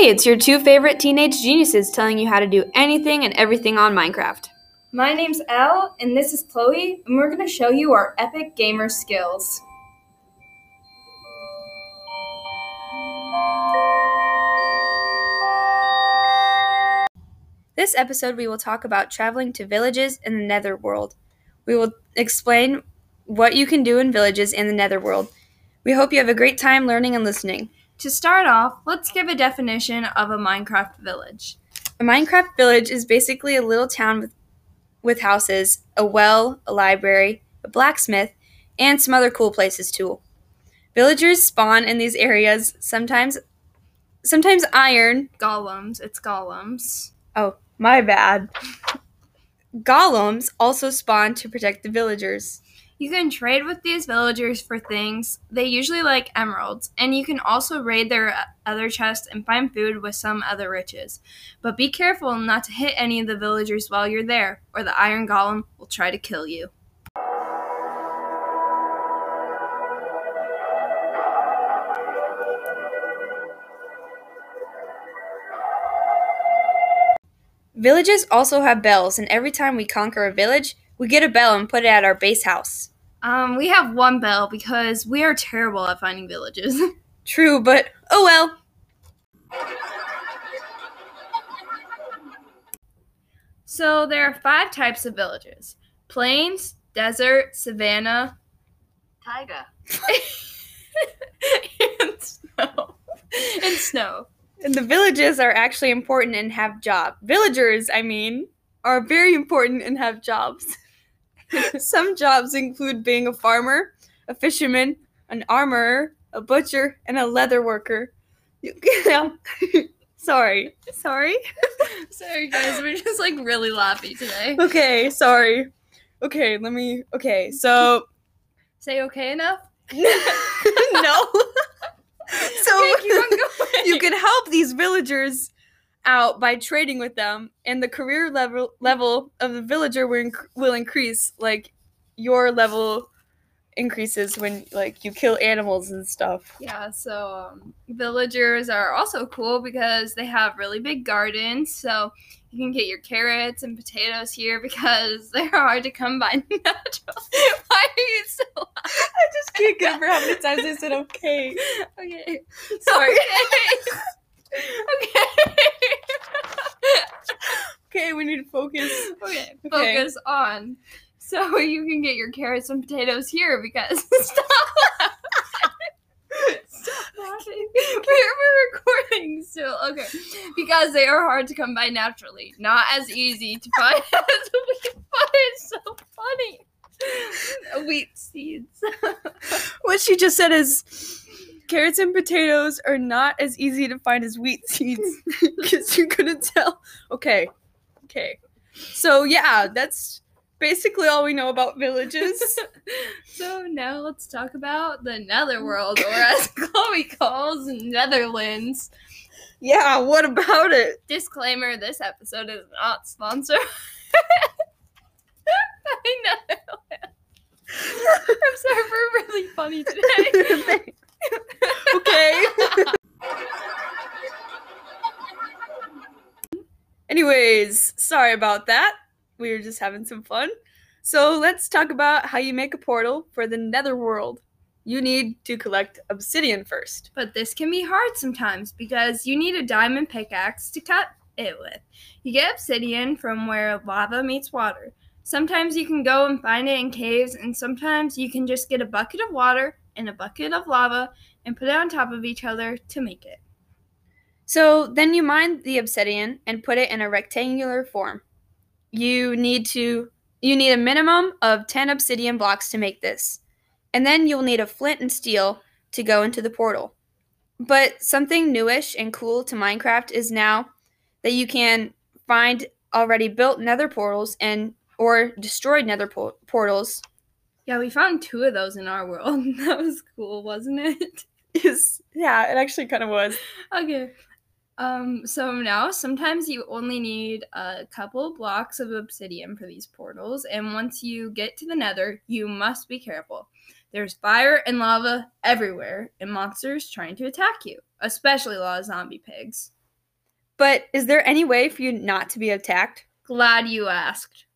Hey, it's your two favorite teenage geniuses telling you how to do anything and everything on Minecraft. My name's Elle, and this is Chloe, and we're going to show you our epic gamer skills. This episode, we will talk about traveling to villages in the Netherworld. We will explain what you can do in villages in the Netherworld. We hope you have a great time learning and listening. To start off, let's give a definition of a Minecraft village. A Minecraft village is basically a little town with, with houses, a well, a library, a blacksmith, and some other cool places too. Villagers spawn in these areas, sometimes sometimes iron. Golems, it's golems. Oh, my bad. Golems also spawn to protect the villagers. You can trade with these villagers for things. They usually like emeralds, and you can also raid their other chests and find food with some other riches. But be careful not to hit any of the villagers while you're there, or the iron golem will try to kill you. Villages also have bells, and every time we conquer a village, we get a bell and put it at our base house. Um, we have one bell because we are terrible at finding villages. True, but oh well. So there are five types of villages plains, desert, savanna, taiga, and snow. and snow. And the villages are actually important and have jobs. Villagers, I mean, are very important and have jobs. Some jobs include being a farmer, a fisherman, an armorer, a butcher, and a leather worker. Sorry. Sorry. sorry, guys. We're just like really laughing today. Okay, sorry. Okay, let me. Okay, so. Say okay enough? no. so okay, you can help these villagers out by trading with them, and the career level level of the villager will, inc- will increase. Like your level increases when like you kill animals and stuff. Yeah, so um, villagers are also cool because they have really big gardens. So you can get your carrots and potatoes here because they're hard to come by. Why are you so loud? I just can't get over how many times I said okay. Okay. Sorry. Okay. Okay, okay, we need to focus. Okay, okay, focus on. So you can get your carrots and potatoes here because stop Stop laughing. We're, we're recording still. Okay. Because they are hard to come by naturally. Not as easy to find as we find it so funny. Wheat seeds. what she just said is carrots and potatoes are not as easy to find as wheat seeds because you couldn't tell. Okay, okay. So yeah, that's basically all we know about villages. so now let's talk about the Netherworld, or as Chloe calls Netherlands. Yeah, what about it? Disclaimer: This episode is not sponsored. by Netherlands. I'm sorry, we're really funny today. Anyways, sorry about that. We were just having some fun. So let's talk about how you make a portal for the netherworld. You need to collect obsidian first. But this can be hard sometimes because you need a diamond pickaxe to cut it with. You get obsidian from where lava meets water. Sometimes you can go and find it in caves, and sometimes you can just get a bucket of water and a bucket of lava and put it on top of each other to make it. So then you mine the obsidian and put it in a rectangular form. You need to you need a minimum of 10 obsidian blocks to make this. And then you'll need a flint and steel to go into the portal. But something newish and cool to Minecraft is now that you can find already built nether portals and or destroyed nether po- portals. Yeah, we found two of those in our world. that was cool, wasn't it? Is yeah, it actually kind of was. Okay. Um, so now sometimes you only need a couple blocks of obsidian for these portals, and once you get to the nether, you must be careful. There's fire and lava everywhere, and monsters trying to attack you, especially a lot of zombie pigs. But is there any way for you not to be attacked? Glad you asked.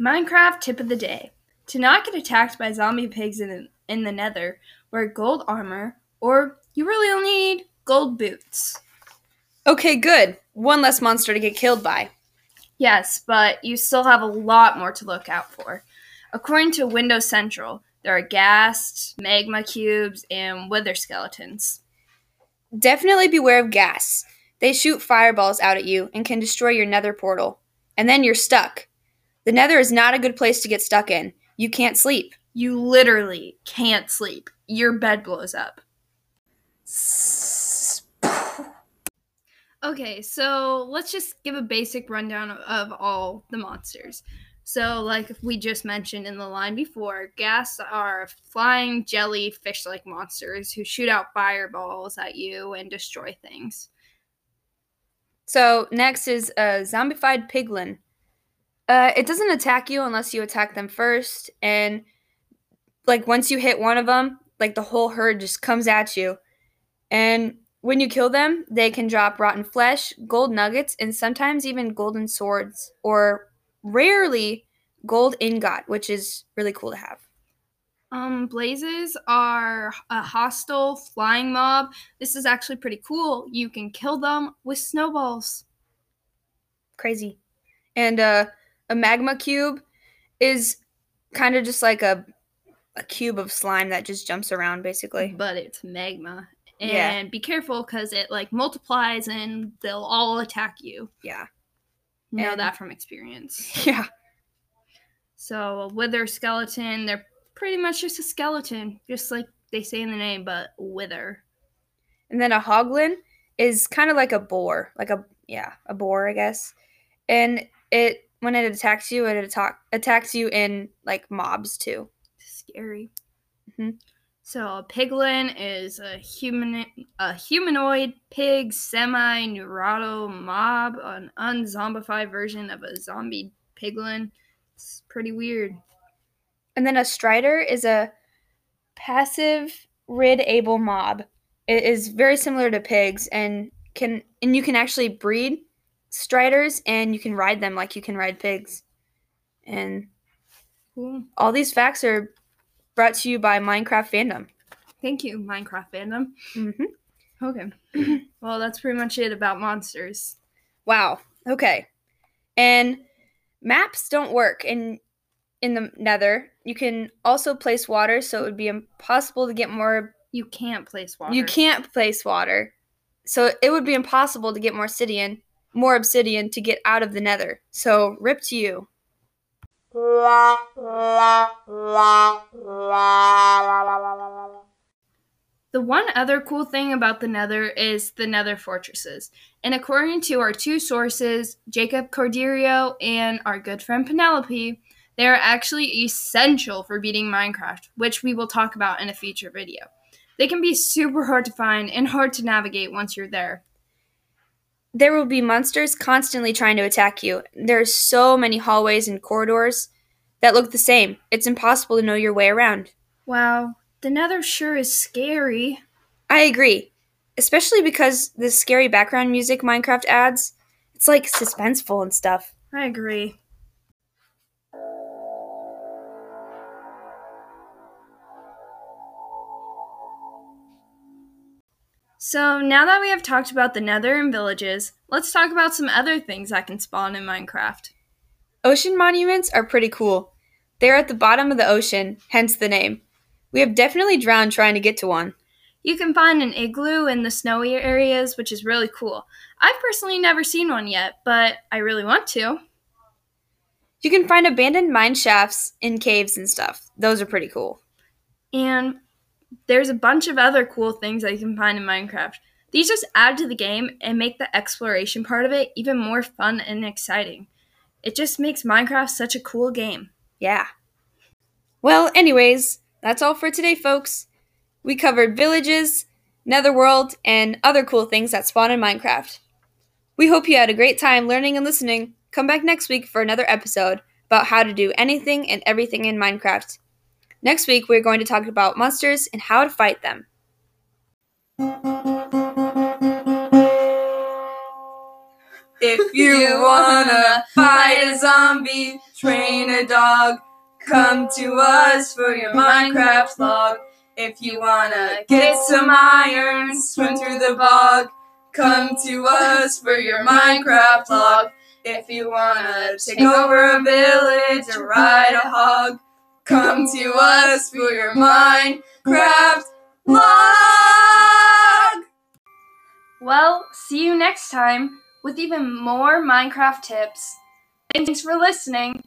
Minecraft tip of the day. To not get attacked by zombie pigs in in the nether, wear gold armor, or you really only need gold boots. Okay, good. One less monster to get killed by. Yes, but you still have a lot more to look out for. According to Windows Central, there are ghasts, magma cubes, and wither skeletons. Definitely beware of ghasts. They shoot fireballs out at you and can destroy your nether portal. And then you're stuck. The nether is not a good place to get stuck in. You can't sleep. You literally can't sleep. Your bed blows up. Okay, so let's just give a basic rundown of, all the monsters. So, like we just mentioned in the line before, ghasts are flying jelly fish like monsters who shoot out fireballs at you and destroy things. So, next is a zombified piglin. Uh, it doesn't attack you unless you attack them first, and like once you hit one of them, like the whole herd just comes at you. And when you kill them, they can drop rotten flesh, gold nuggets, and sometimes even golden swords, or rarely gold ingot, which is really cool to have. Um, blazes are a hostile flying mob. This is actually pretty cool. You can kill them with snowballs. Crazy. And uh, a magma cube is kind of just like a a cube of slime that just jumps around basically. But it's magma. And Yeah. be careful because it like multiplies and they'll all attack you. Yeah. Know And- that from experience. Yeah. So a wither skeleton, they're pretty much just a skeleton, just like they say in the name, but wither. And then a hoglin is kind of like a boar, like a yeah, a boar, I guess. And it when it attacks you, it attack attacks you in like mobs too. Scary. Mhm. So a piglin is a human, a humanoid pig semi neurato mob, an unzombified version of a zombie piglin. It's pretty weird. And then a strider is a passive rid able mob. It is very similar to pigs and can and you can actually breed striders and you can ride them like you can ride pigs. And Cool. all these facts are brought to you by Minecraft fandom. Thank you, Minecraft fandom. Mm-hmm. Okay. well, that's pretty much it about monsters. Wow. Okay. And maps don't work in in the Nether. You can also place water, so it would be impossible to get more. You can't place water. You can't place water, so it would be impossible to get more obsidian, more obsidian to get out of the Nether. So rip to you. The one other cool thing about the Nether is the Nether fortresses. And according to our two sources, Jacob Cordeiro and our good friend Penelope, they are actually essential for beating Minecraft, which we will talk about in a future video. They can be super hard to find and hard to navigate once you're there. There will be monsters constantly trying to attack you. There are so many hallways and corridors that look the same. It's impossible to know your way around. Wow, the Nether sure is scary. I agree. Especially because the scary background music Minecraft adds, it's like suspenseful and stuff. I agree. So, now that we have talked about the nether and villages, let's talk about some other things that can spawn in Minecraft. Ocean monuments are pretty cool. They're at the bottom of the ocean, hence the name. We have definitely drowned trying to get to one. You can find an igloo in the snowy areas, which is really cool. I've personally never seen one yet, but I really want to. You can find abandoned mine shafts in caves and stuff. Those are pretty cool. And there's a bunch of other cool things that you can find in Minecraft. These just add to the game and make the exploration part of it even more fun and exciting. It just makes Minecraft such a cool game. Yeah. Well, anyways, that's all for today, folks. We covered villages, netherworld, and other cool things that spawn in Minecraft. We hope you had a great time learning and listening. Come back next week for another episode about how to do anything and everything in Minecraft. Next week, we're going to talk about monsters and how to fight them. If you wanna fight a zombie, train a dog, come to us for your Minecraft log. If you wanna get some iron, swim through the bog, come to us for your Minecraft log. If you wanna take over a village or ride a hog, come to us for your Minecraft log. Well, see you next time with even more Minecraft tips. Thanks for listening.